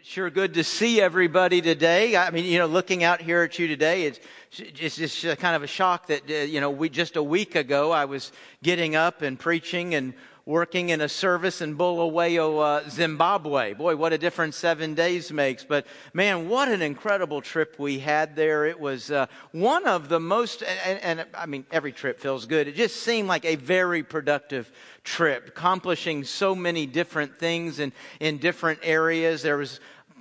It's sure good to see everybody today. I mean, you know, looking out here at you today, it's, it's just kind of a shock that, uh, you know, we just a week ago I was getting up and preaching and working in a service in Bulawayo, uh, Zimbabwe. Boy, what a difference seven days makes. But man, what an incredible trip we had there. It was uh, one of the most, and, and, I mean, every trip feels good. It just seemed like a very productive trip, accomplishing so many different things in, in different areas. There was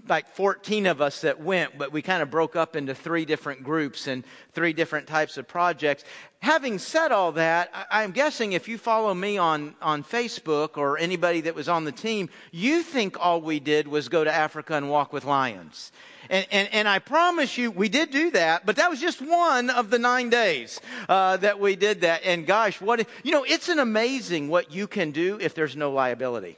like 14 of us that went, but we kind of broke up into three different groups and three different types of projects. Having said all that, I'm guessing if you follow me on, on Facebook or anybody that was on the team, you think all we did was go to Africa and walk with lions. And, and, and I promise you, we did do that, but that was just one of the nine days uh, that we did that. And gosh, what, you know, it's an amazing what you can do if there's no liability.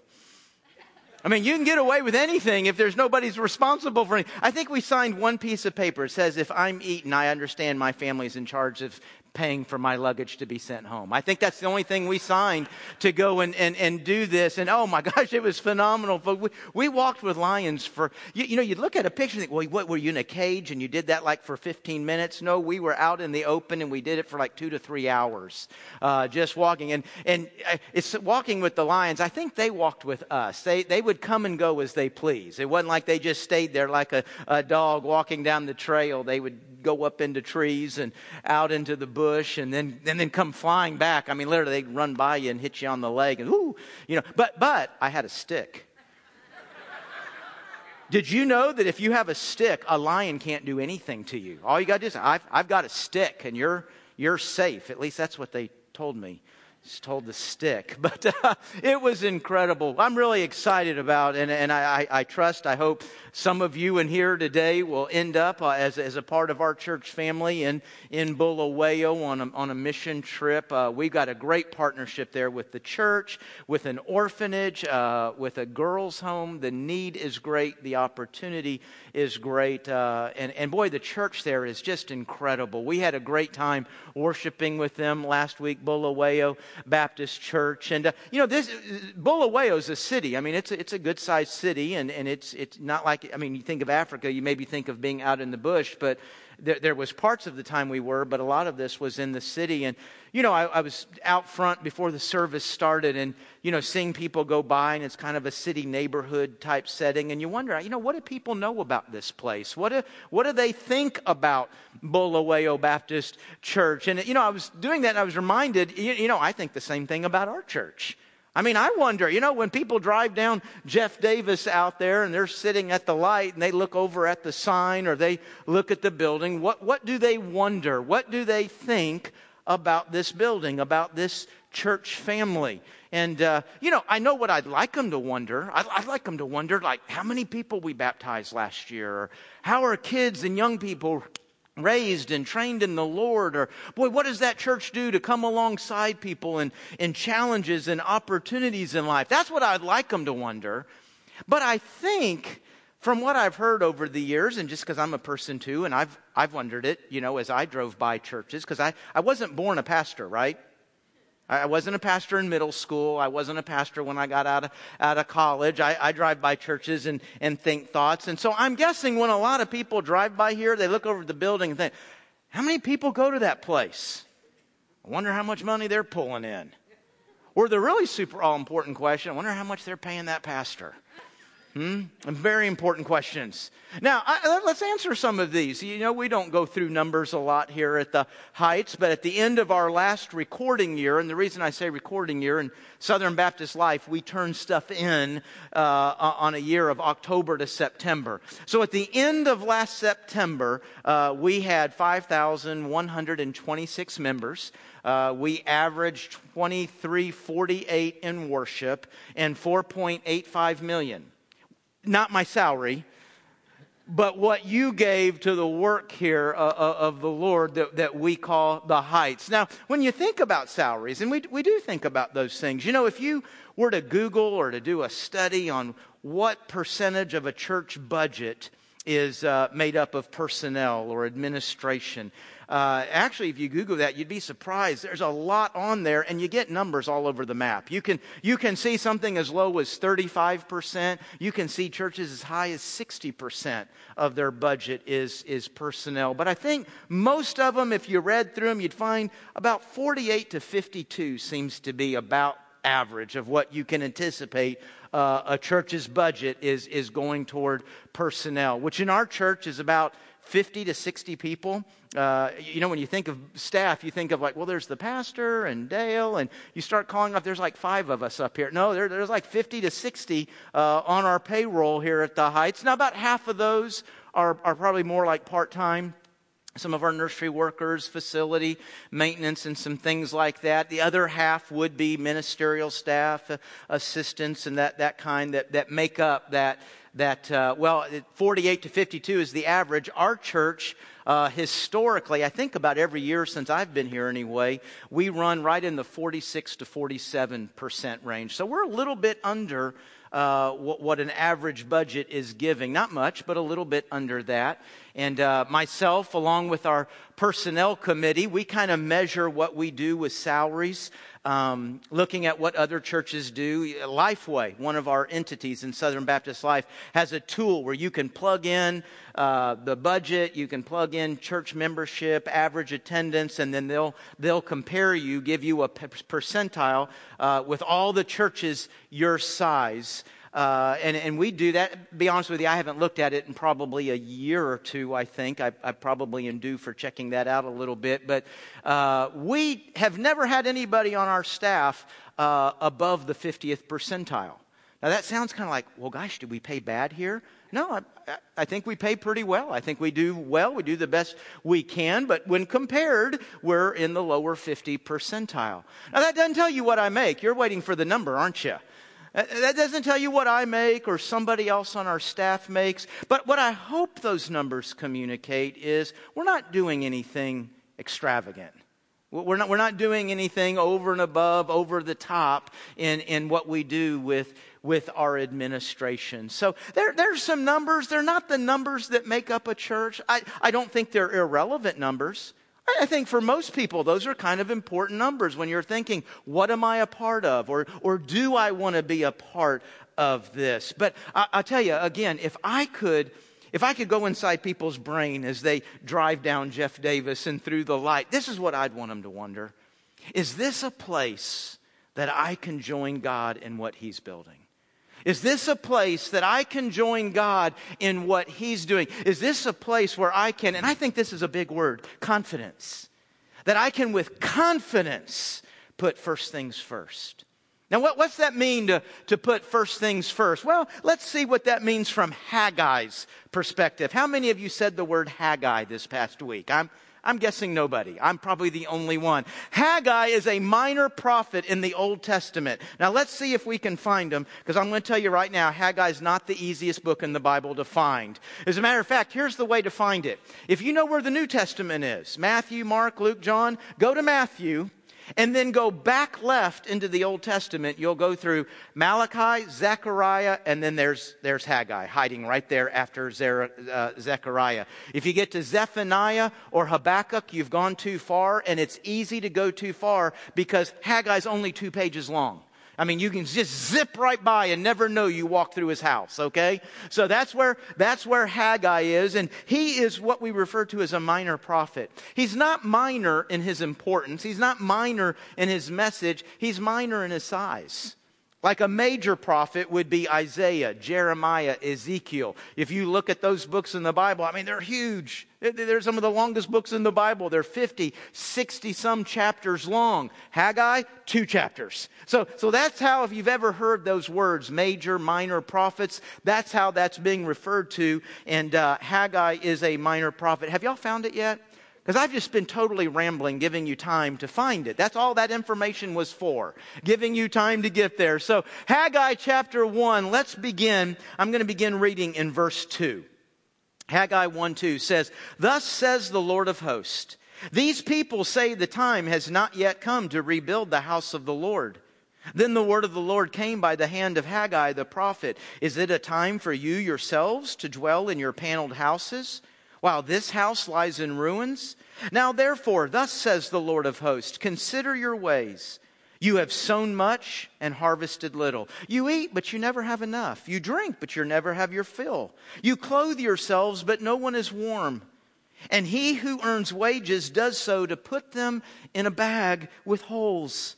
I mean, you can get away with anything if there's nobody's responsible for anything. I think we signed one piece of paper. It says, if I'm eaten, I understand my family's in charge of paying for my luggage to be sent home. I think that's the only thing we signed to go and, and, and do this. And oh my gosh, it was phenomenal. But we, we walked with lions for, you, you know, You'd look at a picture and think, well, what, were you in a cage and you did that like for 15 minutes? No, we were out in the open and we did it for like two to three hours, uh, just walking. And, and uh, it's walking with the lions. I think they walked with us. They, they would come and go as they please. It wasn't like they just stayed there like a, a dog walking down the trail. They would go up into trees and out into the bush and then, and then come flying back. I mean, literally, they'd run by you and hit you on the leg and, ooh, you know. But, but I had a stick. Did you know that if you have a stick, a lion can't do anything to you? All you got to do is, I've, I've got a stick and you're, you're safe. At least that's what they told me told to stick. But uh, it was incredible. I'm really excited about, and, and I, I, trust, I hope some of you in here today will end up uh, as, as a part of our church family in, in Bulawayo on a, on a mission trip. Uh, we've got a great partnership there with the church, with an orphanage, uh, with a girls' home. The need is great, the opportunity is great. Uh, and, and boy, the church there is just incredible. We had a great time worshiping with them last week, Bulawayo. Baptist Church. And, uh, you know, this, Bulawayo is a city. I mean, it's a, it's a good sized city, and, and it's, it's not like, I mean, you think of Africa, you maybe think of being out in the bush, but there, there, was parts of the time we were, but a lot of this was in the city. And, you know, I, I, was out front before the service started and, you know, seeing people go by, and it's kind of a city neighborhood type setting. And you wonder, you know, what do people know about this place? What do, what do they think about Bulawayo Baptist Church? And, you know, I was doing that and I was reminded, you, you know, I think the same thing about our church. I mean, I wonder, you know, when people drive down Jeff Davis out there and they're sitting at the light and they look over at the sign or they look at the building, what, what do they wonder? What do they think about this building, about this church family? And, uh, you know, I know what I'd like them to wonder. I'd, I'd, like them to wonder, like, how many people we baptized last year? Or how are kids and young people raised and trained in the Lord? Or, boy, what does that church do to come alongside people in, in challenges and opportunities in life? That's what I'd like them to wonder. But I think from what I've heard over the years, and just because I'm a person too, and I've, I've wondered it, you know, as I drove by churches, because I, I wasn't born a pastor, right? I wasn't a pastor in middle school. I wasn't a pastor when I got out of, out of college. I, I drive by churches and, and think thoughts. And so I'm guessing when a lot of people drive by here, they look over the building and think, how many people go to that place? I wonder how much money they're pulling in. Or the really super all important question, I wonder how much they're paying that pastor. Hmm? Very important questions. Now, I, let's answer some of these. You know, we don't go through numbers a lot here at the Heights, but at the end of our last recording year, and the reason I say recording year in Southern Baptist life, we turn stuff in uh, on a year of October to September. So at the end of last September, uh, we had 5,126 members. Uh, we averaged 2348 in worship and 4.85 million not my salary, but what you gave to the work here uh, uh, of the Lord that, we call the heights. Now, when you think about salaries, and we, we do think about those things, you know, if you were to Google or to do a study on what percentage of a church budget is uh, made up of personnel or administration, Uh, actually, if you Google that, you'd be surprised. There's a lot on there, and you get numbers all over the map. You can, you can see something as low as 35%. You can see churches as high as 60% of their budget is, is personnel. But I think most of them, if you read through them, you'd find about 48 to 52 seems to be about average of what you can anticipate uh, a church's budget is, is going toward personnel, which in our church is about 50 to 60 people. Uh, you know, when you think of staff, you think of like, well, there's the pastor and Dale, and you start calling up, there's like five of us up here. No, there, there's like 50 to 60 uh, on our payroll here at the Heights. Now, about half of those are, are probably more like part time some of our nursery workers, facility maintenance, and some things like that. The other half would be ministerial staff, uh, assistants, and that, that kind that, that make up that, that uh, well, 48 to 52 is the average. Our church, uh, historically, I think about every year since I've been here anyway, we run right in the 46 to 47 percent range. So we're a little bit under uh, what, what, an average budget is giving. Not much, but a little bit under that. And uh, myself, along with our personnel committee, we kind of measure what we do with salaries, um, looking at what other churches do. Lifeway, one of our entities in Southern Baptist Life, has a tool where you can plug in uh, the budget, you can plug in church membership, average attendance, and then they'll they'll compare you, give you a percentile uh, with all the churches your size. Uh, and, and we do that. Be honest with you, I haven't looked at it in probably a year or two, I think. I, I probably am due for checking that out a little bit. But uh, we have never had anybody on our staff uh, above the 50th percentile. Now, that sounds kind of like, well, gosh, do we pay bad here? No, I, I, think we pay pretty well. I think we do well. We do the best we can, but when compared, we're in the lower 50 percentile. Now, that doesn't tell you what I make. You're waiting for the number, aren't you? That doesn't tell you what I make or somebody else on our staff makes. But what I hope those numbers communicate is we're not doing anything extravagant. We're not, we're not doing anything over and above, over the top in, in what we do with, with our administration. So there, there's some numbers. They're not the numbers that make up a church. I, I don't think they're irrelevant numbers. I think for most people, those are kind of important numbers when you're thinking, what am I a part of? Or, or do I want to be a part of this? But I, I'll tell you, again, if I could, if I could go inside people's brain as they drive down Jeff Davis and through the light, this is what I'd want them to wonder. Is this a place that I can join God in what He's building? Is this a place that I can join God in what He's doing? Is this a place where I can, and I think this is a big word, confidence, that I can with confidence put first things first? Now, what, what's that mean to, to put first things first? Well, let's see what that means from Haggai's perspective. How many of you said the word Haggai this past week? I'm, I'm guessing nobody. I'm probably the only one. Haggai is a minor prophet in the Old Testament. Now let's see if we can find him, because I'm going to tell you right now, Haggai is not the easiest book in the Bible to find. As a matter of fact, here's the way to find it. If you know where the New Testament is, Matthew, Mark, Luke, John, go to Matthew and then go back left into the Old Testament, you'll go through Malachi, Zechariah, and then there's, there's Haggai hiding right there after uh, Zechariah. If you get to Zephaniah or Habakkuk, you've gone too far, and it's easy to go too far because Haggai's only two pages long. I mean, you can just zip right by and never know you walk through his house, okay? So that's where, that's where Haggai is, and he is what we refer to as a minor prophet. He's not minor in his importance. He's not minor in his message. He's minor in his size. Like a major prophet would be Isaiah, Jeremiah, Ezekiel. If you look at those books in the Bible, I mean, they're huge. They're some of the longest books in the Bible. They're 50, 60 some chapters long. Haggai, two chapters. So, so that's how, if you've ever heard those words, major, minor prophets, that's how that's being referred to. And uh, Haggai is a minor prophet. Have y'all found it yet? Because I've just been totally rambling, giving you time to find it. That's all that information was for, giving you time to get there. So, Haggai chapter 1, let's begin. I'm going to begin reading in verse 2. Haggai 1 2 says, Thus says the Lord of hosts, these people say the time has not yet come to rebuild the house of the Lord. Then the word of the Lord came by the hand of Haggai the prophet. Is it a time for you yourselves to dwell in your paneled houses? While this house lies in ruins? Now therefore, thus says the Lord of hosts, consider your ways. You have sown much and harvested little. You eat, but you never have enough. You drink, but you never have your fill. You clothe yourselves, but no one is warm. And he who earns wages does so to put them in a bag with holes.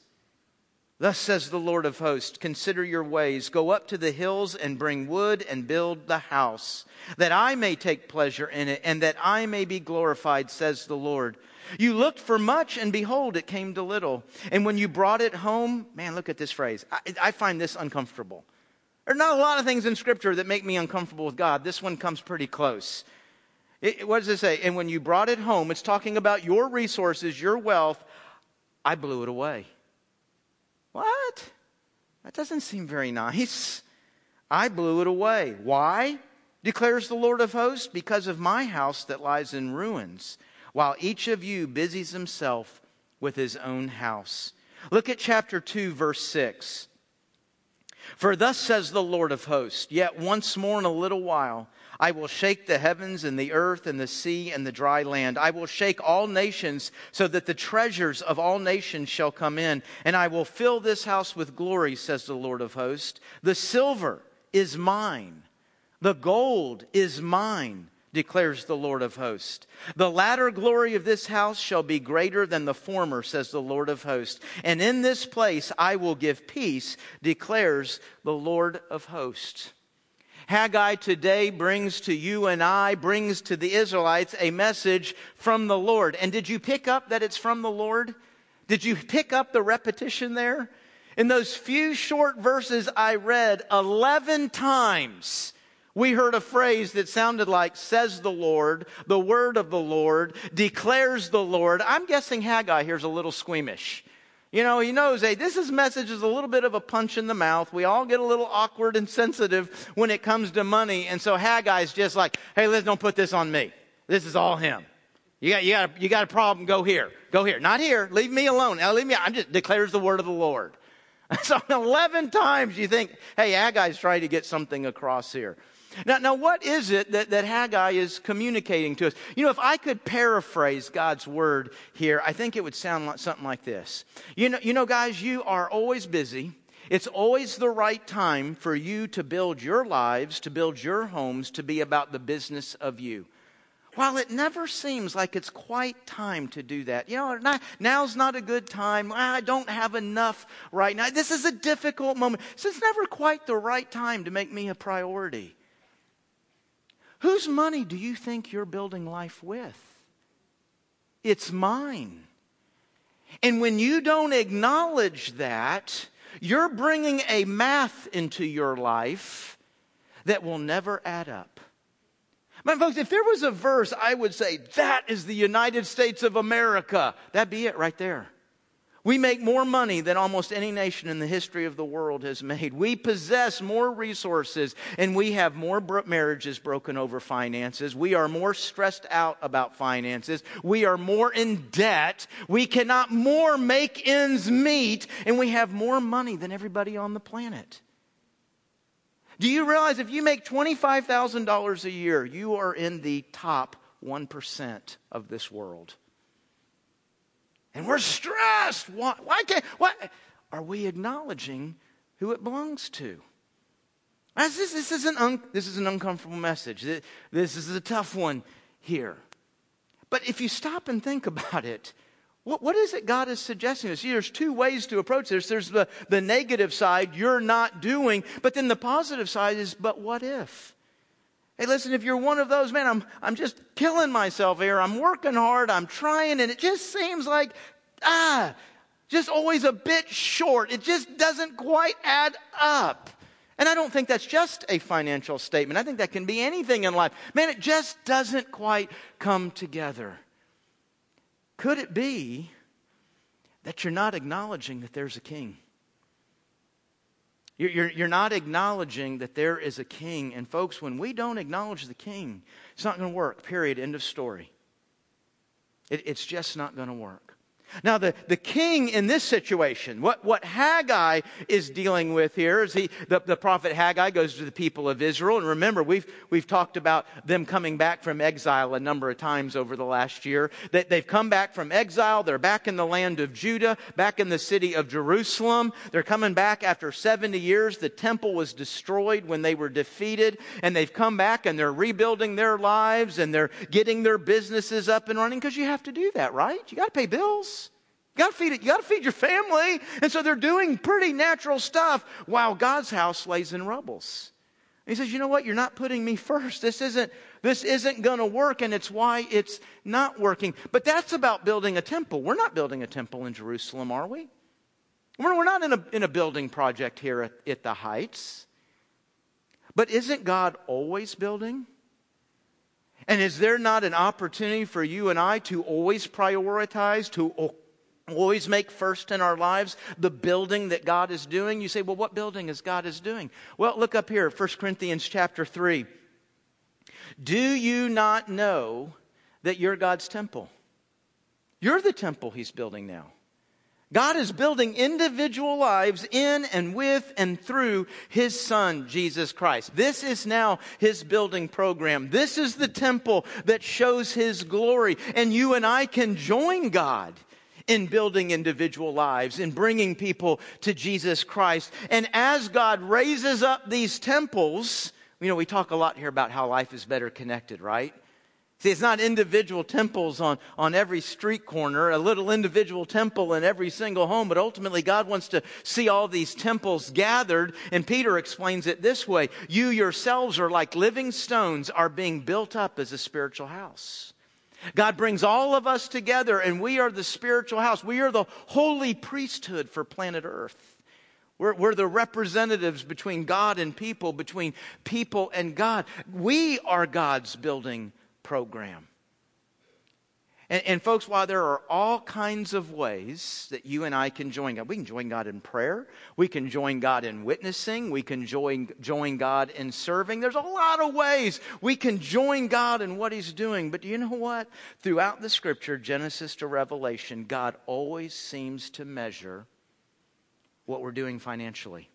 Thus says the Lord of hosts Consider your ways. Go up to the hills and bring wood and build the house, that I may take pleasure in it, and that I may be glorified, says the Lord. You looked for much, and behold, it came to little. And when you brought it home, man, look at this phrase. I, I find this uncomfortable. There are not a lot of things in Scripture that make me uncomfortable with God. This one comes pretty close. It, what does it say? And when you brought it home, it's talking about your resources, your wealth. I blew it away. What? That doesn't seem very nice. I blew it away. Why? Declares the Lord of hosts, because of my house that lies in ruins, while each of you busies himself with his own house. Look at chapter 2, verse 6. For thus says the Lord of hosts, yet once more in a little while, I will shake the heavens and the earth and the sea and the dry land. I will shake all nations so that the treasures of all nations shall come in. And I will fill this house with glory, says the Lord of hosts. The silver is mine. The gold is mine, declares the Lord of hosts. The latter glory of this house shall be greater than the former, says the Lord of hosts. And in this place I will give peace, declares the Lord of hosts. Haggai today brings to you and I, brings to the Israelites a message from the Lord. And did you pick up that it's from the Lord? Did you pick up the repetition there? In those few short verses I read, 11 times we heard a phrase that sounded like, says the Lord, the word of the Lord, declares the Lord. I'm guessing Haggai here's a little squeamish. You know, he knows, hey, this is message is a little bit of a punch in the mouth. We all get a little awkward and sensitive when it comes to money. And so Haggai's just like, hey, Liz, don't put this on me. This is all him. You got, you got, you got a problem, go here. Go here. Not here. Leave me alone. Now leave me, I'm just declares the word of the Lord. So 11 times you think, hey, Haggai's trying to get something across here. Now, now what is it that, that Haggai is communicating to us? You know, if I could paraphrase God's word here, I think it would sound like something like this. You know, you know, guys, you are always busy. It's always the right time for you to build your lives, to build your homes, to be about the business of you. While it never seems like it's quite time to do that, you know, now's not a good time. Ah, I don't have enough right now. This is a difficult moment. So it's never quite the right time to make me a priority. Whose money do you think you're building life with? It's mine. And when you don't acknowledge that, you're bringing a math into your life that will never add up. But folks, if there was a verse, I would say, that is the United States of America. That'd be it right there. We make more money than almost any nation in the history of the world has made. We possess more resources and we have more marriages broken over finances. We are more stressed out about finances. We are more in debt. We cannot more make ends meet and we have more money than everybody on the planet. Do you realize if you make $25,000 a year, you are in the top 1% of this world? And we're stressed. Why, why can't, why? Are we acknowledging who it belongs to? This, this, is an un, this is an uncomfortable message. This is a tough one here. But if you stop and think about it, what, what is it God is suggesting us? There's two ways to approach this. There's the, the negative side, you're not doing, but then the positive side is, but what if? Hey, listen, if you're one of those, man, I'm, I'm just killing myself here. I'm working hard. I'm trying, and it just seems like, ah, just always a bit short. It just doesn't quite add up. And I don't think that's just a financial statement. I think that can be anything in life. Man, it just doesn't quite come together. Could it be that you're not acknowledging that there's a king? You're, you're, not acknowledging that there is a king. And folks, when we don't acknowledge the king, it's not going to work. Period. End of story. It, it's just not going to work. Now, the, the king in this situation, what, what Haggai is dealing with here is he, the, the prophet Haggai goes to the people of Israel. And remember, we've, we've talked about them coming back from exile a number of times over the last year. That they've come back from exile. They're back in the land of Judah, back in the city of Jerusalem. They're coming back after 70 years. The temple was destroyed when they were defeated. And they've come back and they're rebuilding their lives and they're getting their businesses up and running because you have to do that, right? You got to pay bills. You gotta feed it. You gotta feed your family. And so they're doing pretty natural stuff while God's house lays in rubbles. And he says, you know what? You're not putting me first. This isn't, this isn't gonna work, and it's why it's not working. But that's about building a temple. We're not building a temple in Jerusalem, are we? We're not in a, in a building project here at, at the Heights. But isn't God always building? And is there not an opportunity for you and I to always prioritize, to always make first in our lives the building that God is doing. You say, well, what building is God is doing? Well, look up here, 1 Corinthians chapter 3. Do you not know that you're God's temple? You're the temple he's building now. God is building individual lives in and with and through His Son, Jesus Christ. This is now His building program. This is the temple that shows His glory. And you and I can join God in building individual lives, in bringing people to Jesus Christ. And as God raises up these temples, you know, we talk a lot here about how life is better connected, right? See, it's not individual temples on, on every street corner, a little individual temple in every single home, but ultimately God wants to see all these temples gathered. And Peter explains it this way You yourselves are like living stones, are being built up as a spiritual house. God brings all of us together, and we are the spiritual house. We are the holy priesthood for planet Earth. We're, we're, the representatives between God and people, between people and God. We are God's building program. And, and, folks, while there are all kinds of ways that you and I can join God, we can join God in prayer, we can join God in witnessing, we can join, join God in serving. There's a lot of ways we can join God in what He's doing. But do you know what? Throughout the scripture, Genesis to Revelation, God always seems to measure what we're doing financially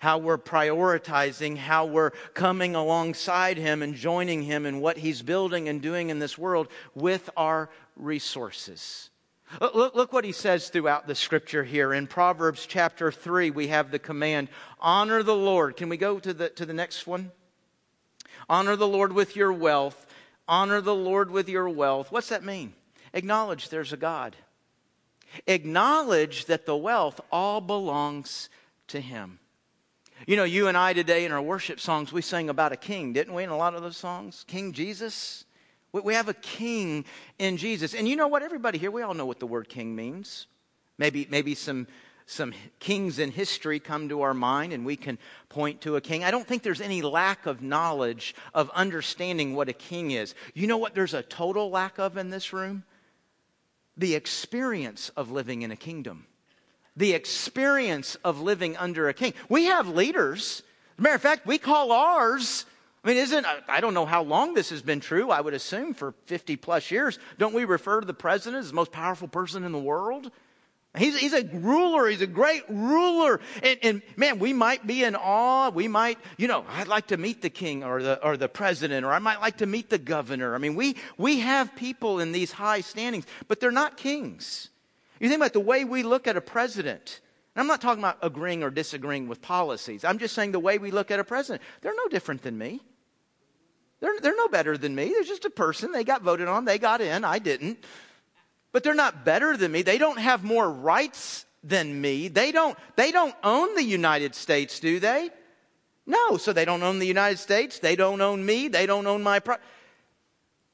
how we're prioritizing, how we're coming alongside Him and joining Him in what He's building and doing in this world with our resources. Look, look what He says throughout the scripture here. In Proverbs chapter 3, we have the command honor the Lord. Can we go to the, to the next one? Honor the Lord with your wealth. Honor the Lord with your wealth. What's that mean? Acknowledge there's a God. Acknowledge that the wealth all belongs to Him. You know, you and I today in our worship songs, we sang about a king, didn't we, in a lot of those songs? King Jesus. We have a king in Jesus. And you know what? Everybody here, we all know what the word king means. Maybe, maybe some, some kings in history come to our mind and we can point to a king. I don't think there's any lack of knowledge of understanding what a king is. You know what there's a total lack of in this room? The experience of living in a kingdom the experience of living under a king. We have leaders. Matter of fact, we call ours. I mean, isn't, I don't know how long this has been true. I would assume for 50 plus years. Don't we refer to the president as the most powerful person in the world? He's, he's a ruler. He's a great ruler. And, and, man, we might be in awe. We might, you know, I'd like to meet the king or the, or the president, or I might like to meet the governor. I mean, we, we have people in these high standings, but they're not kings. You think about the way we look at a president. And I'm not talking about agreeing or disagreeing with policies. I'm just saying the way we look at a president. They're no different than me. They're, they're no better than me. They're just a person. They got voted on. They got in. I didn't. But they're not better than me. They don't have more rights than me. They don't, they don't own the United States, do they? No. So they don't own the United States. They don't own me. They don't own my. Pro-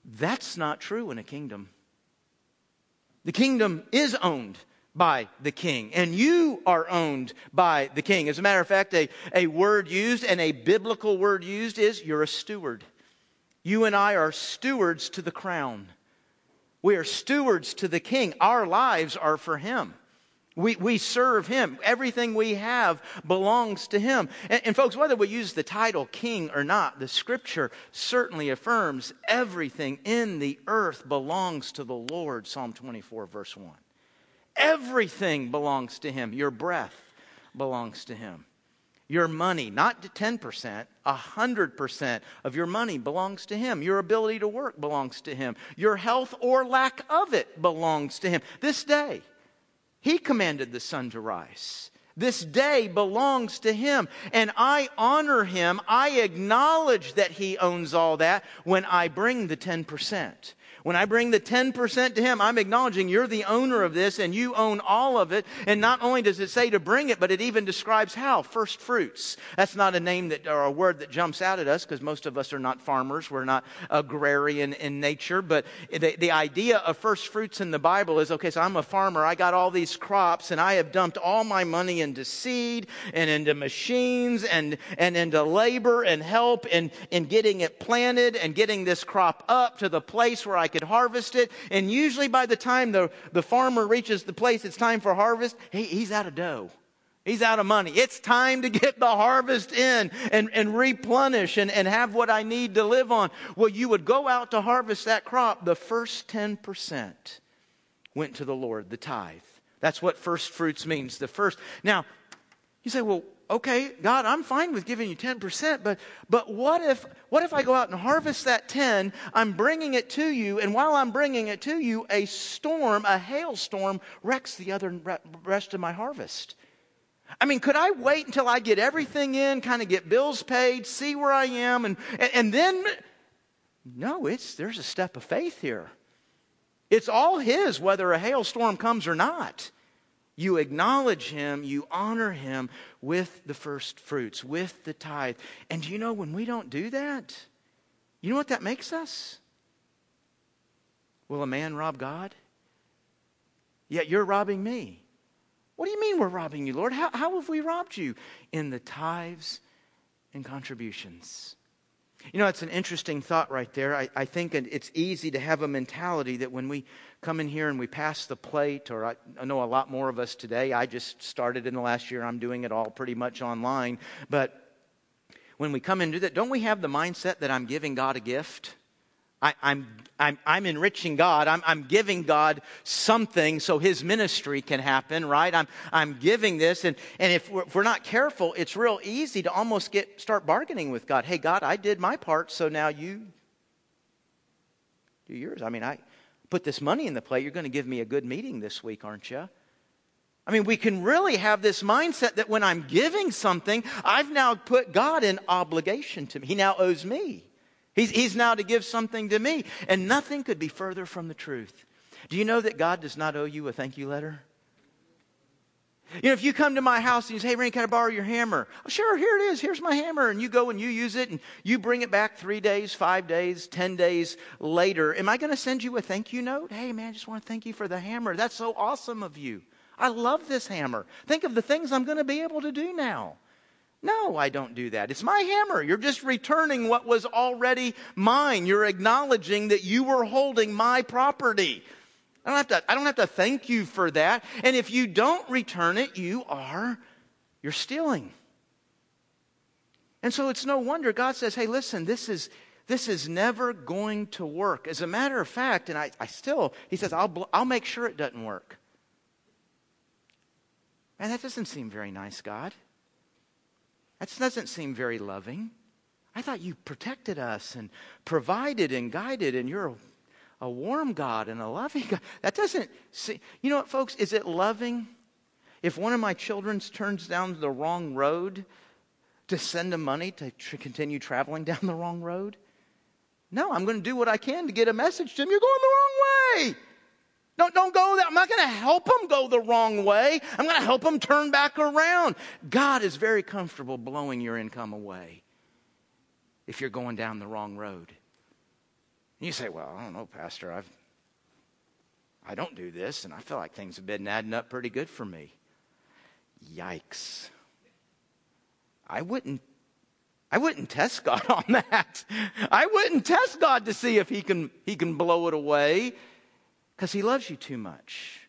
That's not true in a kingdom. The kingdom is owned by the king, and you are owned by the king. As a matter of fact, a, a word used and a biblical word used is you're a steward. You and I are stewards to the crown. We are stewards to the king. Our lives are for him. We, we serve Him. Everything we have belongs to Him. And, and, folks, whether we use the title king or not, the scripture certainly affirms everything in the earth belongs to the Lord. Psalm 24, verse 1. Everything belongs to Him. Your breath belongs to Him. Your money, not 10%, 100% of your money belongs to Him. Your ability to work belongs to Him. Your health or lack of it belongs to Him. This day, he commanded the sun to rise. This day belongs to Him, and I honor Him. I acknowledge that He owns all that when I bring the 10%. When I bring the 10% to him, I'm acknowledging you're the owner of this and you own all of it. And not only does it say to bring it, but it even describes how. First fruits. That's not a name that, or a word that jumps out at us because most of us are not farmers. We're not agrarian in nature. But the, the idea of first fruits in the Bible is, okay, so I'm a farmer. I got all these crops and I have dumped all my money into seed and into machines and, and into labor and help in, in getting it planted and getting this crop up to the place where I can could harvest it. And usually by the time the, the farmer reaches the place it's time for harvest, he, he's out of dough. He's out of money. It's time to get the harvest in and, and replenish and, and have what I need to live on. Well, you would go out to harvest that crop. The first 10% went to the Lord, the tithe. That's what first fruits means. The first. Now, you say, well, okay, God, I'm fine with giving you 10%, but, but what if, what if I go out and harvest that 10, I'm bringing it to you, and while I'm bringing it to you, a storm, a hailstorm wrecks the other rest of my harvest? I mean, could I wait until I get everything in, kind of get bills paid, see where I am, and, and, and then, no, it's, there's a step of faith here. It's all His, whether a hailstorm comes or not. You acknowledge him, you honor him with the first fruits, with the tithe. And you know when we don't do that? You know what that makes us? Will a man rob God? Yet you're robbing me. What do you mean we're robbing you, Lord? How, how have we robbed you? In the tithes and contributions. You know, it's an interesting thought right there. I, I think it's easy to have a mentality that when we come in here and we pass the plate, or I, I know a lot more of us today. I just started in the last year. I'm doing it all pretty much online. But when we come into that, don't we have the mindset that I'm giving God a gift? I, am I'm, I'm, I'm enriching God. I'm, I'm giving God something so His ministry can happen, right? I'm, I'm giving this. And, and if we're, if we're not careful, it's real easy to almost get, start bargaining with God. Hey, God, I did my part, so now you do yours. I mean, I, put this money in the plate, you're going to give me a good meeting this week, aren't you? I mean, we can really have this mindset that when I'm giving something, I've now put God in obligation to me. He now owes me. He's, he's now to give something to me. And nothing could be further from the truth. Do you know that God does not owe you a thank you letter? You know, if you come to my house and you say, hey, Rain, can I borrow your hammer? Oh, sure, here it is. Here's my hammer. And you go and you use it and you bring it back three days, five days, ten days later. Am I going to send you a thank you note? Hey, man, I just want to thank you for the hammer. That's so awesome of you. I love this hammer. Think of the things I'm going to be able to do now. No, I don't do that. It's my hammer. You're just returning what was already mine. You're acknowledging that you were holding my property. I don't have to, I don't have to thank you for that. And if you don't return it, you are, you're stealing. And so it's no wonder God says, hey, listen, this is, this is never going to work. As a matter of fact, and I, I still, he says, I'll, I'll make sure it doesn't work. Man, that doesn't seem very nice, God. That doesn't seem very loving. I thought you protected us and provided and guided, and you're a warm God and a loving God. That doesn't see, you know what, folks? Is it loving if one of my children turns down the wrong road to send them money to tr- continue traveling down the wrong road? No, I'm going to do what I can to get a message to them. You're going the wrong way. Don't, don't go there. I'm not going to help them go the wrong way. I'm going to help them turn back around. God is very comfortable blowing your income away if you're going down the wrong road. And You say, well, I don't know, Pastor. I've, I don't do this, and I feel like things have been adding up pretty good for me. Yikes. I wouldn't I wouldn't test God on that. I wouldn't test God to see if he can he can blow it away cuz he loves you too much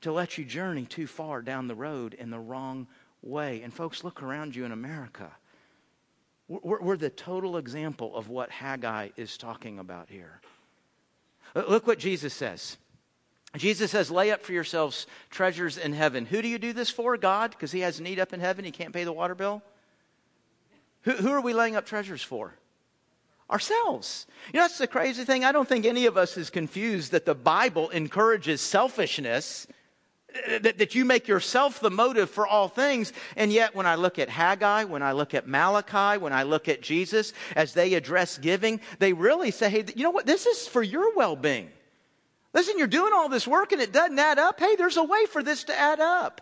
to let you journey too far down the road in the wrong way. And folks, look around you in America. We're, we're the total example of what Haggai is talking about here. Uh, look what Jesus says. Jesus says, Lay up for yourselves treasures in heaven. Who do you do this for? God? Because he has need up in heaven. He can't pay the water bill? Who, who are we laying up treasures for? Ourselves. You know, that's the crazy thing. I don't think any of us is confused that the Bible encourages selfishness uh, that, that you make yourself the motive for all things. And yet, when I look at Haggai, when I look at Malachi, when I look at Jesus, as they address giving, they really say, hey, you know what? This is for your well being. Listen, you're doing all this work and it doesn't add up. Hey, there's a way for this to add up.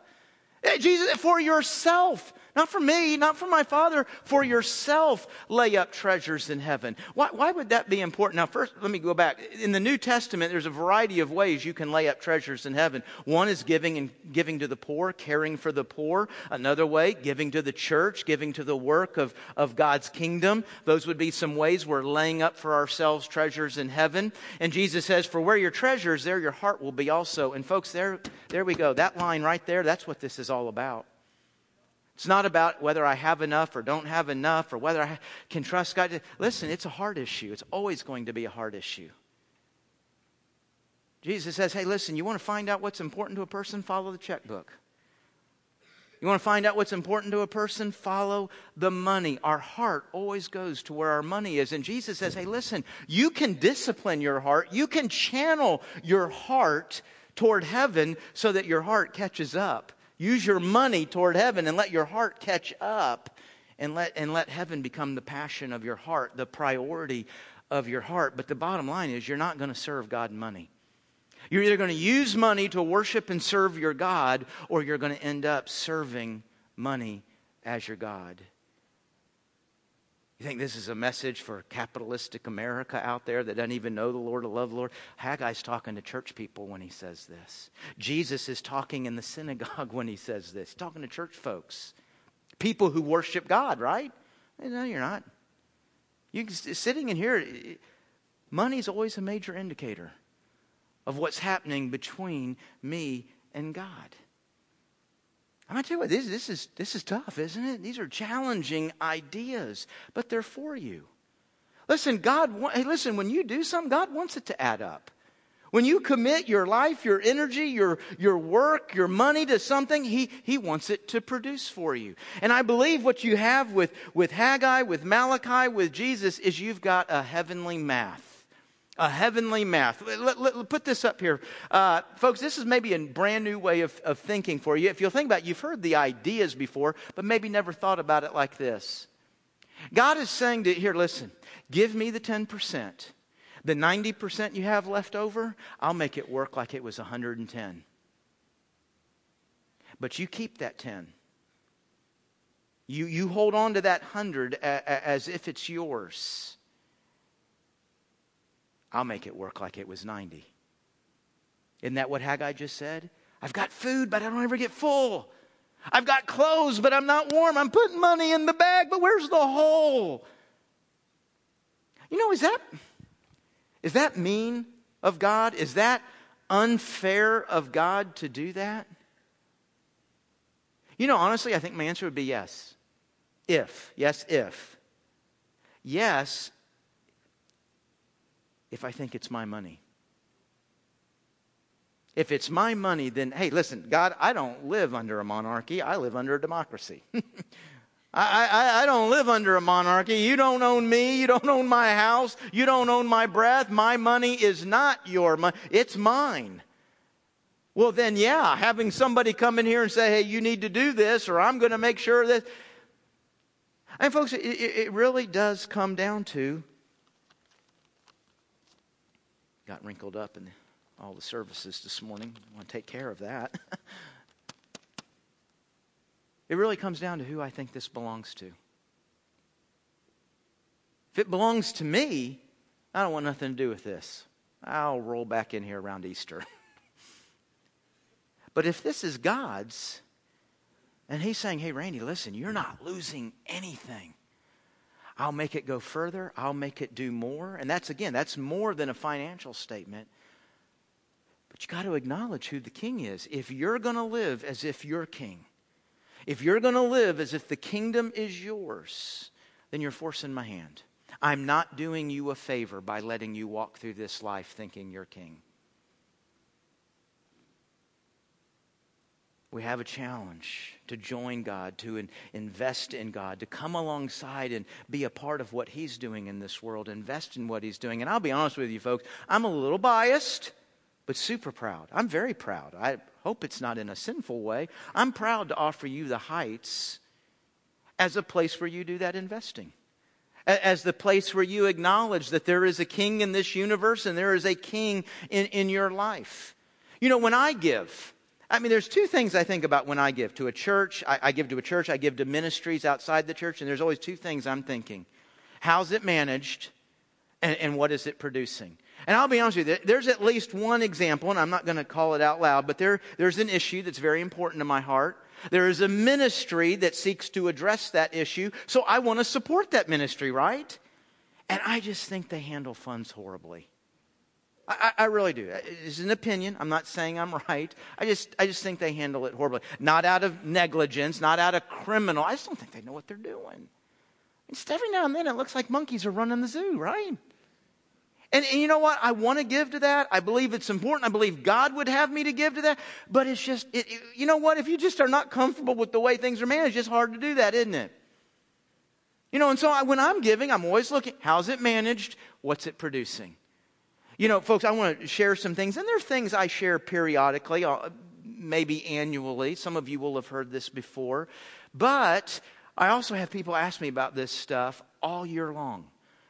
Jesus, for yourself. Not for me, not for my Father, for yourself lay up treasures in heaven. Why, why would that be important? Now, first, let me go back. In the New Testament, there's a variety of ways you can lay up treasures in heaven. One is giving and giving to the poor, caring for the poor. Another way, giving to the church, giving to the work of, of God's kingdom. Those would be some ways we're laying up for ourselves treasures in heaven. And Jesus says, For where your treasure is, there your heart will be also. And folks, there, there we go. That line right there, that's what this is all about. It's not about whether I have enough or don't have enough or whether I can trust God. Listen, it's a heart issue. It's always going to be a heart issue. Jesus says, hey, listen, you want to find out what's important to a person? Follow the checkbook. You want to find out what's important to a person? Follow the money. Our heart always goes to where our money is. And Jesus says, hey, listen, you can discipline your heart. You can channel your heart toward heaven so that your heart catches up. Use your money toward heaven and let your heart catch up and let, and let heaven become the passion of your heart, the priority of your heart. But the bottom line is you're not going to serve God money. You're either going to use money to worship and serve your God, or you're going to end up serving money as your God. You think this is a message for capitalistic America out there that doesn't even know the Lord or love the Lord? Haggai's talking to church people when he says this. Jesus is talking in the synagogue when he says this. He's talking to church folks, people who worship God, right? No, you're not. You sitting in here, money is always a major indicator of what's happening between me and God. Going to tell you what, this, this, is, this is tough, isn't it? These are challenging ideas, but they're for you. Listen, God, hey, listen, when you do something, God wants it to add up. When you commit your life, your energy, your, your work, your money to something, he, he wants it to produce for you. And I believe what you have with, with Haggai, with Malachi, with Jesus is you've got a heavenly math a heavenly math. Let, let, let, put this up here. Uh, folks, this is maybe a brand new way of, of thinking for you. If you'll think about it, you've heard the ideas before, but maybe never thought about it like this. God is saying to, you here, listen, give me the 10%. The 90% you have left over, I'll make it work like it was 110. But you keep that 10. You, you hold on to that 100 as if it's yours. I'll make it work like it was 90. Isn't that what Haggai just said? I've got food, but I don't ever get full. I've got clothes, but I'm not warm. I'm putting money in the bag, but where's the hole? You know, is that is that mean of God? Is that unfair of God to do that? You know, honestly, I think my answer would be yes. If. Yes, if. Yes, if I think it's my money. If it's my money, then hey, listen, God, I don't live under a monarchy. I live under a democracy. I, I, I, don't live under a monarchy. You don't own me. You don't own my house. You don't own my breath. My money is not your money. It's mine. Well, then, yeah, having somebody come in here and say, hey, you need to do this, or I'm going to make sure that. And, folks, it, it really does come down to got wrinkled up in all the services this morning. I want to take care of that. it really comes down to who I think this belongs to. If it belongs to me, I don't want nothing to do with this. I'll roll back in here around Easter. but if this is God's, and He's saying, hey, Randy, listen, you're not losing anything. I'll make it go further. I'll make it do more. And that's, again, that's more than a financial statement. But you got to acknowledge who the king is. If you're going to live as if you're king, if you're going to live as if the kingdom is yours, then you're forcing my hand. I'm not doing you a favor by letting you walk through this life thinking you're king. We have a challenge to join God, to in, invest in God, to come alongside and be a part of what He's doing in this world, invest in what He's doing. And I'll be honest with you, folks, I'm a little biased, but super proud. I'm very proud. I hope it's not in a sinful way. I'm proud to offer you the heights as a place where you do that investing as the place where you acknowledge that there is a king in this universe and there is a king in, in your life. You know, when I give, I mean, there's two things I think about when I give to a church. I, I, give to a church, I give to ministries outside the church, and there's always two things I'm thinking how's it managed, and, and what is it producing? And I'll be honest with you, there's at least one example, and I'm not going to call it out loud, but there, there's an issue that's very important to my heart. There is a ministry that seeks to address that issue, so I want to support that ministry, right? And I just think they handle funds horribly. I, I, really do. It's an opinion. I'm not saying I'm right. I just, I just think they handle it horribly. Not out of negligence, not out of criminal. I just don't think they know what they're doing. Just every now and then it looks like monkeys are running the zoo, right? And, and, you know what? I want to give to that. I believe it's important. I believe God would have me to give to that. But it's just, it, you know what? If you just are not comfortable with the way things are managed, it's hard to do that, isn't it? You know, and so I, when I'm giving, I'm always looking, how's it managed? What's it producing? You know, folks, I want to share some things, and there are things I share periodically, uh, maybe annually. Some of you will have heard this before. But I also have people ask me about this stuff all year long.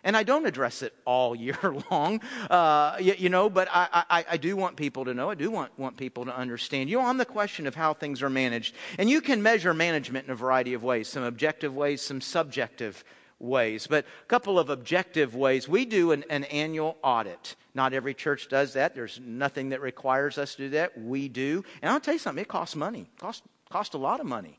And I don't address it all year long, uh, you, you, know, but I, I, I, do want people to know. I do want, want people to understand. You know, on the question of how things are managed, and you can measure management in a variety of ways some objective ways, some subjective ways. But a couple of objective ways. We do an, an annual audit. Not every church does that. There's nothing that requires us to do that. We do. And I'll tell you something, it costs money, it costs, costs a lot of money.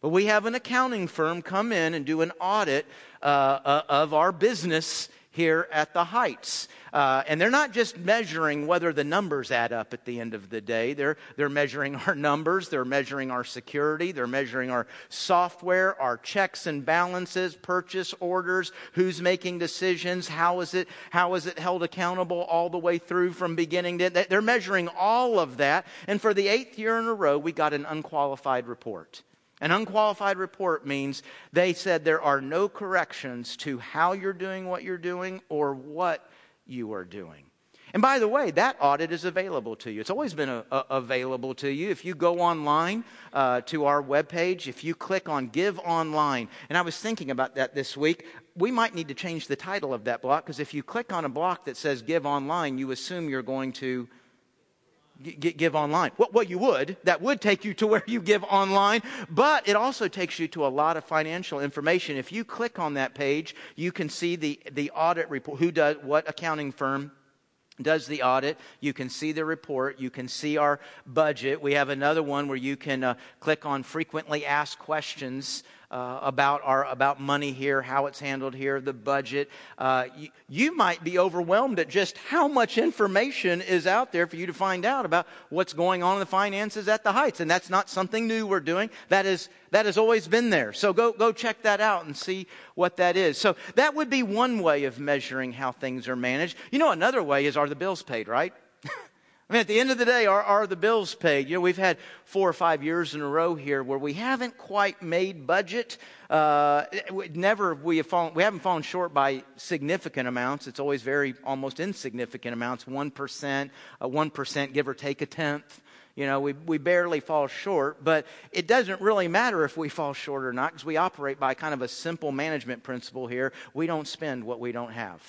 But we have an accounting firm come in and do an audit uh, uh, of our business here at the Heights. Uh, and they're not just measuring whether the numbers add up at the end of the day. They're, they're measuring our numbers, they're measuring our security, they're measuring our software, our checks and balances, purchase orders, who's making decisions, how is it, how is it held accountable all the way through from beginning to They're measuring all of that. And for the eighth year in a row, we got an unqualified report. An unqualified report means they said there are no corrections to how you're doing what you're doing or what you are doing. And by the way, that audit is available to you. It's always been a, a, available to you. If you go online uh, to our webpage, if you click on Give Online, and I was thinking about that this week, we might need to change the title of that block because if you click on a block that says Give Online, you assume you're going to give online. Well, you would. That would take you to where you give online, but it also takes you to a lot of financial information. If you click on that page, you can see the, the audit report, who does, what accounting firm does the audit. You can see the report. You can see our budget. We have another one where you can uh, click on frequently asked questions uh, about our about money here, how it's handled here, the budget. Uh, you, you might be overwhelmed at just how much information is out there for you to find out about what's going on in the finances at the Heights, and that's not something new we're doing. That is that has always been there. So go go check that out and see what that is. So that would be one way of measuring how things are managed. You know, another way is are the bills paid, right? I mean, at the end of the day, are, are the bills paid? You know, we've had four or five years in a row here where we haven't quite made budget. Uh, never we have fallen, we haven't fallen short by significant amounts. It's always very almost insignificant amounts, one percent, one percent, give or take a tenth. You know, we, we barely fall short, but it doesn't really matter if we fall short or not because we operate by kind of a simple management principle here. We don't spend what we don't have.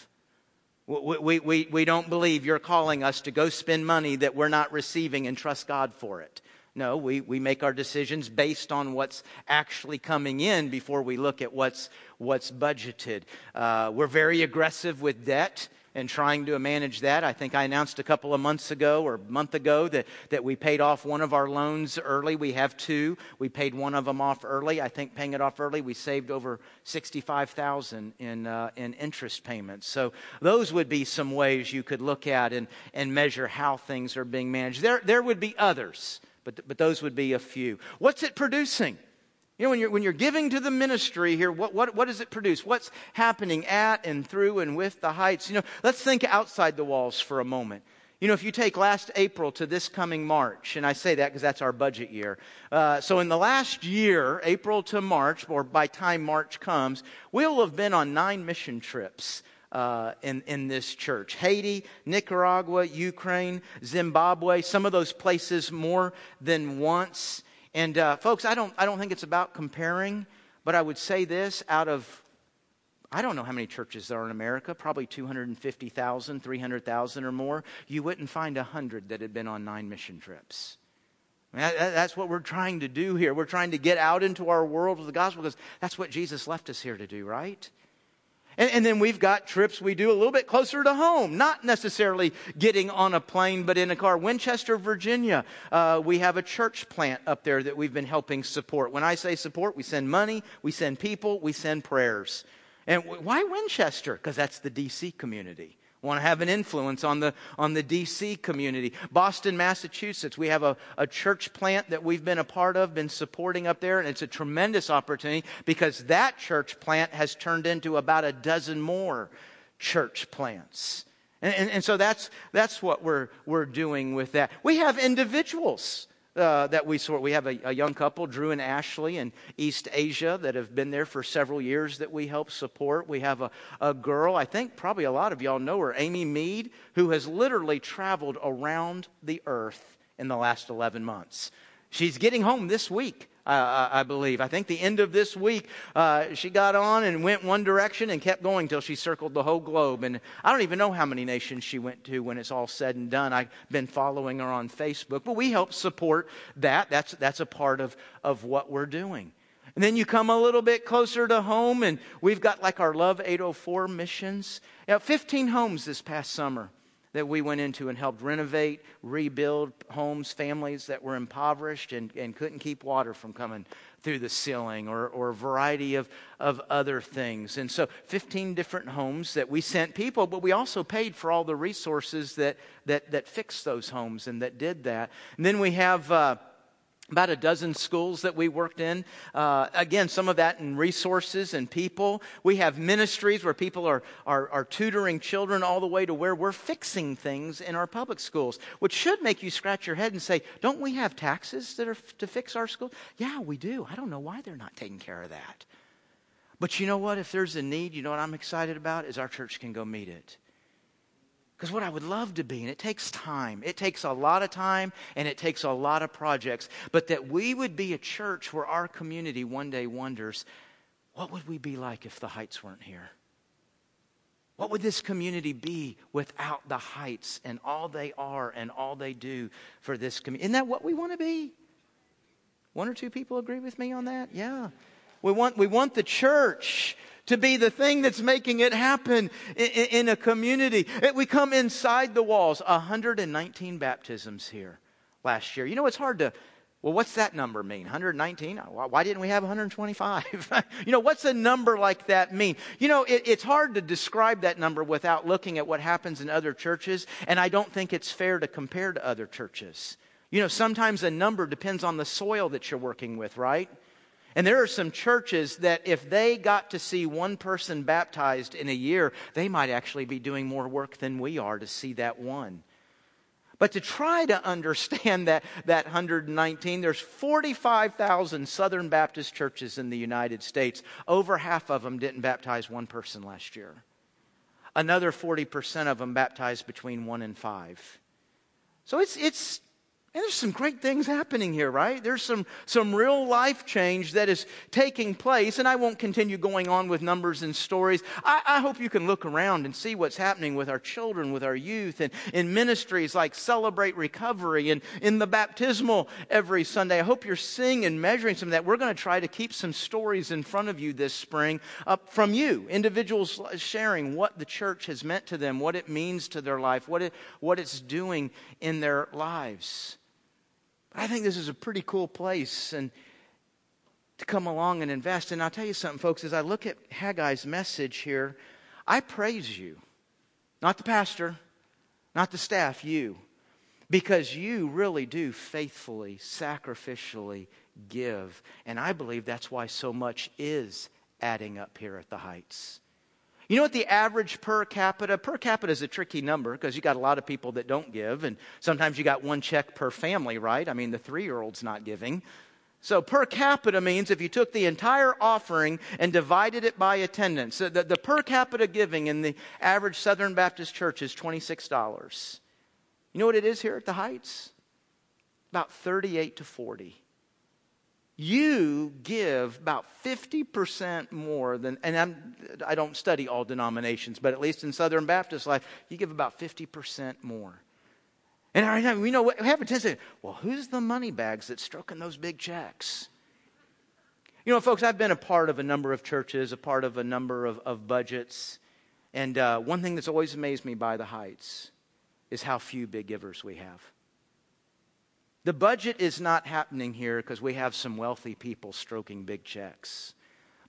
We, we, we don't believe you're calling us to go spend money that we're not receiving and trust God for it. No, we, we make our decisions based on what's actually coming in before we look at what's, what's budgeted. Uh, we're very aggressive with debt. And trying to manage that. I think I announced a couple of months ago or a month ago that, that we paid off one of our loans early. We have two. We paid one of them off early. I think paying it off early, we saved over 65000 in, uh, in interest payments. So those would be some ways you could look at and, and measure how things are being managed. There, there would be others, but, but those would be a few. What's it producing? You know, when you're, when you're giving to the ministry here, what, what, what does it produce? What's happening at and through and with the heights? You know, let's think outside the walls for a moment. You know, if you take last April to this coming March, and I say that because that's our budget year. Uh, so in the last year, April to March, or by time March comes, we'll have been on nine mission trips. Uh, in, in this church. Haiti, Nicaragua, Ukraine, Zimbabwe, some of those places more than once. And uh, folks, I don't, I don't think it's about comparing, but I would say this out of, I don't know how many churches there are in America, probably 250,000, 300,000 or more. You wouldn't find a 100 that had been on nine mission trips. that's what we're trying to do here. We're trying to get out into our world with the gospel because that's what Jesus left us here to do, right? And, and, then we've got trips we do a little bit closer to home, not necessarily getting on a plane, but in a car. Winchester, Virginia, uh, we have a church plant up there that we've been helping support. When I say support, we send money, we send people, we send prayers. And why Winchester? Because that's the DC community want to have an influence on the, on the DC community. Boston, Massachusetts, we have a, a church plant that we've been a part of, been supporting up there, and it's a tremendous opportunity because that church plant has turned into about a dozen more church plants. And, and, and so that's, that's what we're, we're doing with that. We have individuals uh, that we sort. We have a, a, young couple, Drew and Ashley, in East Asia that have been there for several years that we help support. We have a, a girl, I think probably a lot of y'all know her, Amy Mead, who has literally traveled around the earth in the last 11 months. She's getting home this week uh, I believe. I think the end of this week, uh, she got on and went one direction and kept going till she circled the whole globe. And I don't even know how many nations she went to when it's all said and done. I've been following her on Facebook, but we help support that. That's, that's a part of, of what we're doing. And then you come a little bit closer to home, and we've got like our Love 804 missions. You know, 15 homes this past summer that we went into and helped renovate, rebuild homes, families that were impoverished and, and couldn't keep water from coming through the ceiling or, or a variety of, of other things. And so 15 different homes that we sent people, but we also paid for all the resources that, that, that fixed those homes and that did that. And then we have. Uh, about a dozen schools that we worked in. Uh, again, some of that in resources and people. We have ministries where people are, are, are, tutoring children all the way to where we're fixing things in our public schools, which should make you scratch your head and say, don't we have taxes that are f- to fix our schools? Yeah, we do. I don't know why they're not taking care of that. But you know what? If there's a need, you know what I'm excited about? Is our church can go meet it. Because what I would love to be, and it takes time, it takes a lot of time and it takes a lot of projects, but that we would be a church where our community one day wonders, what would we be like if the heights weren't here? What would this community be without the heights and all they are and all they do for this community? Isn't that what we want to be? One or two people agree with me on that? Yeah. We want, we want the church to be the thing that's making it happen in, in a community. It, we come inside the walls. 119 baptisms here last year. You know, it's hard to, well, what's that number mean? 119? Why didn't we have 125? you know, what's a number like that mean? You know, it, it's hard to describe that number without looking at what happens in other churches, and I don't think it's fair to compare to other churches. You know, sometimes a number depends on the soil that you're working with, right? And there are some churches that if they got to see one person baptized in a year, they might actually be doing more work than we are to see that one. But to try to understand that, that 119, there's 45,000 Southern Baptist churches in the United States. Over half of them didn't baptize one person last year. Another 40% of them baptized between one and five. So it's, it's And there's some great things happening here, right? There's some, some real life change that is taking place. And I won't continue going on with numbers and stories. I, I, hope you can look around and see what's happening with our children, with our youth, and in ministries like Celebrate Recovery and in the baptismal every Sunday. I hope you're seeing and measuring some of that. We're going to try to keep some stories in front of you this spring up from you, individuals sharing what the church has meant to them, what it means to their life, what, it, what it's doing in their lives. I think this is a pretty cool place and to come along and invest. And I'll tell you something, folks, as I look at Haggai's message here, I praise you. Not the pastor, not the staff, you. Because you really do faithfully, sacrificially give. And I believe that's why so much is adding up here at the Heights. You know what the average per capita? Per capita is a tricky number because you got a lot of people that don't give, and sometimes you got one check per family, right? I mean, the three year old's not giving. So per capita means if you took the entire offering and divided it by attendance, the, the per capita giving in the average Southern Baptist church is $26. You know what it is here at the Heights? About 38 to 40 you give about 50% more than, and I'm, I do not study all denominations, but at least in Southern Baptist life, you give about 50% more. And I, we know, we have a tendency, well, who's the money bags that's stroking those big checks? You know, folks, I've been a part of a number of churches, a part of a number of, of budgets. And uh, one thing that's always amazed me by the Heights is how few big givers we have. The budget is not happening here because we have some wealthy people stroking big checks.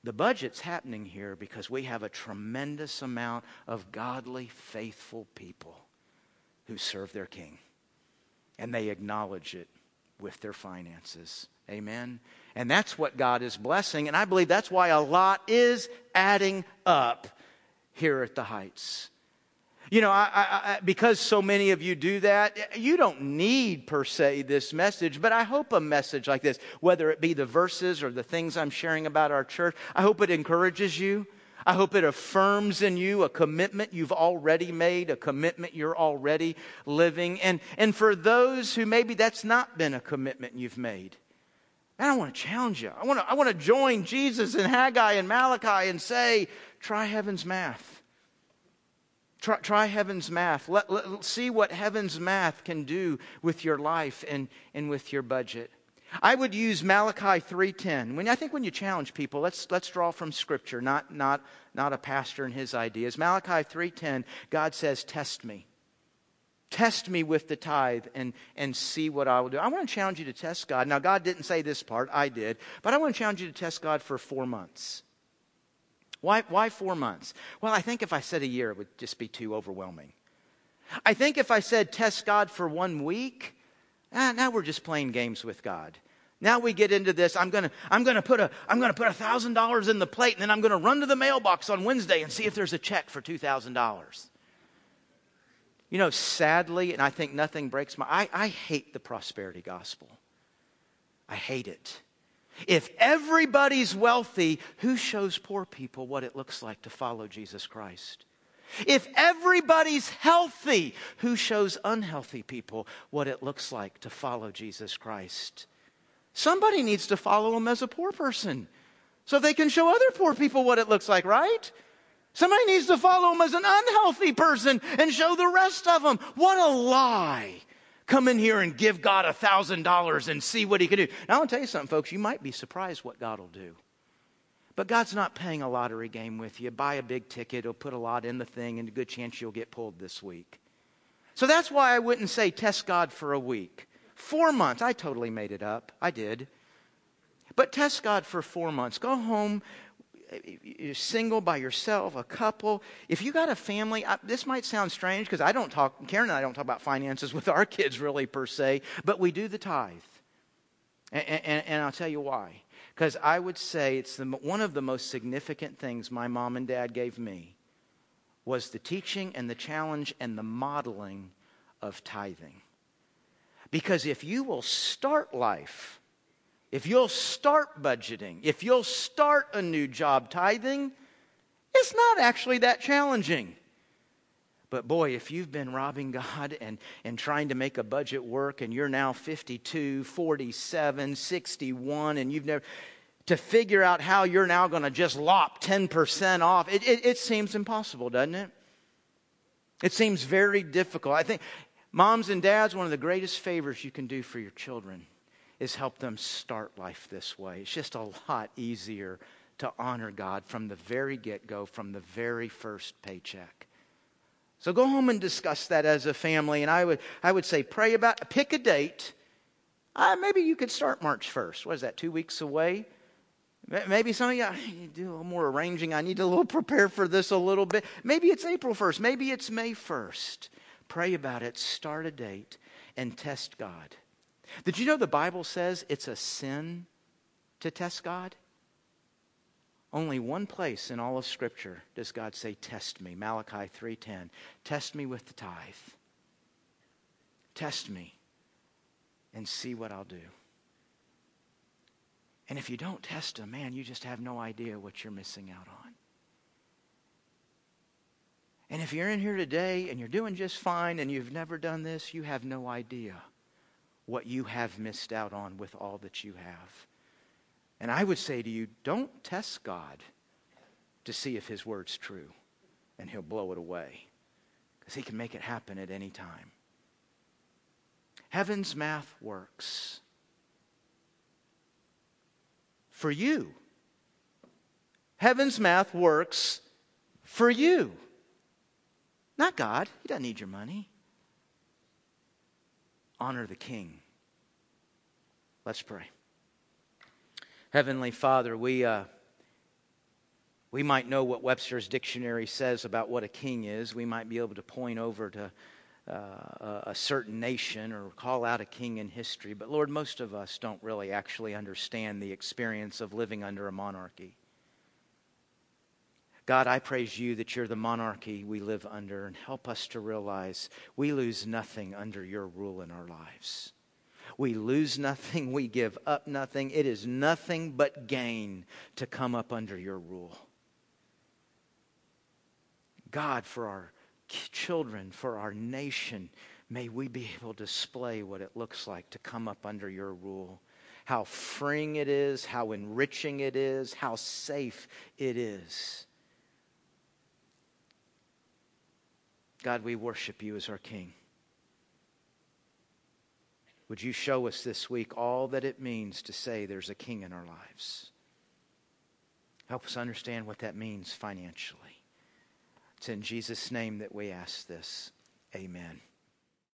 The budget's happening here because we have a tremendous amount of godly, faithful people who serve their king. And they acknowledge it with their finances. Amen. And that's what God is blessing. And I believe that's why a lot is adding up here at the Heights. You know, I, I, because so many of you do that, you don't need per se this message, but I hope a message like this, whether it be the verses or the things I'm sharing about our church, I hope it encourages you. I hope it affirms in you a commitment you've already made, a commitment you're already living. And, and for those who maybe that's not been a commitment you've made, man, I want to challenge you. I want to, I want to join Jesus and Haggai and Malachi and say, try heaven's math. Try, try heaven's math. Let, let, see what heaven's math can do with your life and, and with your budget. I would use Malachi 3:10. When I think when you challenge people, let's let's draw from scripture, not not not a pastor and his ideas. Malachi 3:10, God says, "Test me. Test me with the tithe and and see what I will do." I want to challenge you to test God. Now God didn't say this part, I did, but I want to challenge you to test God for 4 months. Why, why four months? Well, I think if I said a year, it would just be too overwhelming. I think if I said test God for one week, eh, now we're just playing games with God. Now we get into this. I'm gonna, I'm gonna put a, I'm gonna put a thousand dollars in the plate, and then I'm gonna run to the mailbox on Wednesday and see if there's a check for two thousand dollars. You know, sadly, and I think nothing breaks my. I, I hate the prosperity gospel. I hate it. If everybody's wealthy, who shows poor people what it looks like to follow Jesus Christ? If everybody's healthy, who shows unhealthy people what it looks like to follow Jesus Christ? Somebody needs to follow him as a poor person so they can show other poor people what it looks like, right? Somebody needs to follow him as an unhealthy person and show the rest of them. What a lie come in here and give God a $1,000 and see what he can do. Now, I want to tell you something, folks. You might be surprised what God will do. But God's not playing a lottery game with you. Buy a big ticket, he'll put a lot in the thing, and a good chance you'll get pulled this week. So that's why I wouldn't say test God for a week. Four months. I totally made it up. I did. But test God for four months. Go home you're single by yourself, a couple, if you got a family, I, this might sound strange because I don't talk, Karen and I don't talk about finances with our kids really per se, but we do the tithe. And, and, and I'll tell you why. Because I would say it's the, one of the most significant things my mom and dad gave me was the teaching and the challenge and the modeling of tithing. Because if you will start life if you'll start budgeting, if you'll start a new job tithing, it's not actually that challenging. But boy, if you've been robbing God and, and trying to make a budget work and you're now 52, 47, 61, and you've never, to figure out how you're now going to just lop 10% off, it, it, it seems impossible, doesn't it? It seems very difficult. I think moms and dads, one of the greatest favors you can do for your children is help them start life this way. It's just a lot easier to honor God from the very get go, from the very first paycheck. So go home and discuss that as a family. And I would, I would say, pray about, pick a date. Uh, maybe you could start March 1st. What is that, two weeks away? Maybe some of you, I need to do a little more arranging. I need to a little prepare for this a little bit. Maybe it's April 1st. Maybe it's May 1st. Pray about it, start a date, and test God. Did you know the Bible says it's a sin to test God? Only one place in all of Scripture does God say, Test me. Malachi 3:10. Test me with the tithe. Test me and see what I'll do. And if you don't test him, man, you just have no idea what you're missing out on. And if you're in here today and you're doing just fine and you've never done this, you have no idea what you have missed out on with all that you have. And I would say to you, don't test God to see if His word's true, and He'll blow it away because He can make it happen at any time. Heaven's math works for you. Heaven's math works for you. Not God. He doesn't need your money. Honor the King. Let's pray. Heavenly Father, we, uh, we might know what Webster's dictionary says about what a king is. We might be able to point over to uh, a certain nation or call out a king in history. But Lord, most of us don't really actually understand the experience of living under a monarchy. God, I praise you that you're the monarchy we live under and help us to realize we lose nothing under your rule in our lives. We lose nothing, we give up nothing. It is nothing but gain to come up under your rule. God, for our children, for our nation, may we be able to display what it looks like to come up under your rule. How freeing it is, how enriching it is, how safe it is. God, we worship you as our King. Would you show us this week all that it means to say there's a king in our lives? Help us understand what that means financially. It's in Jesus' name that we ask this. Amen.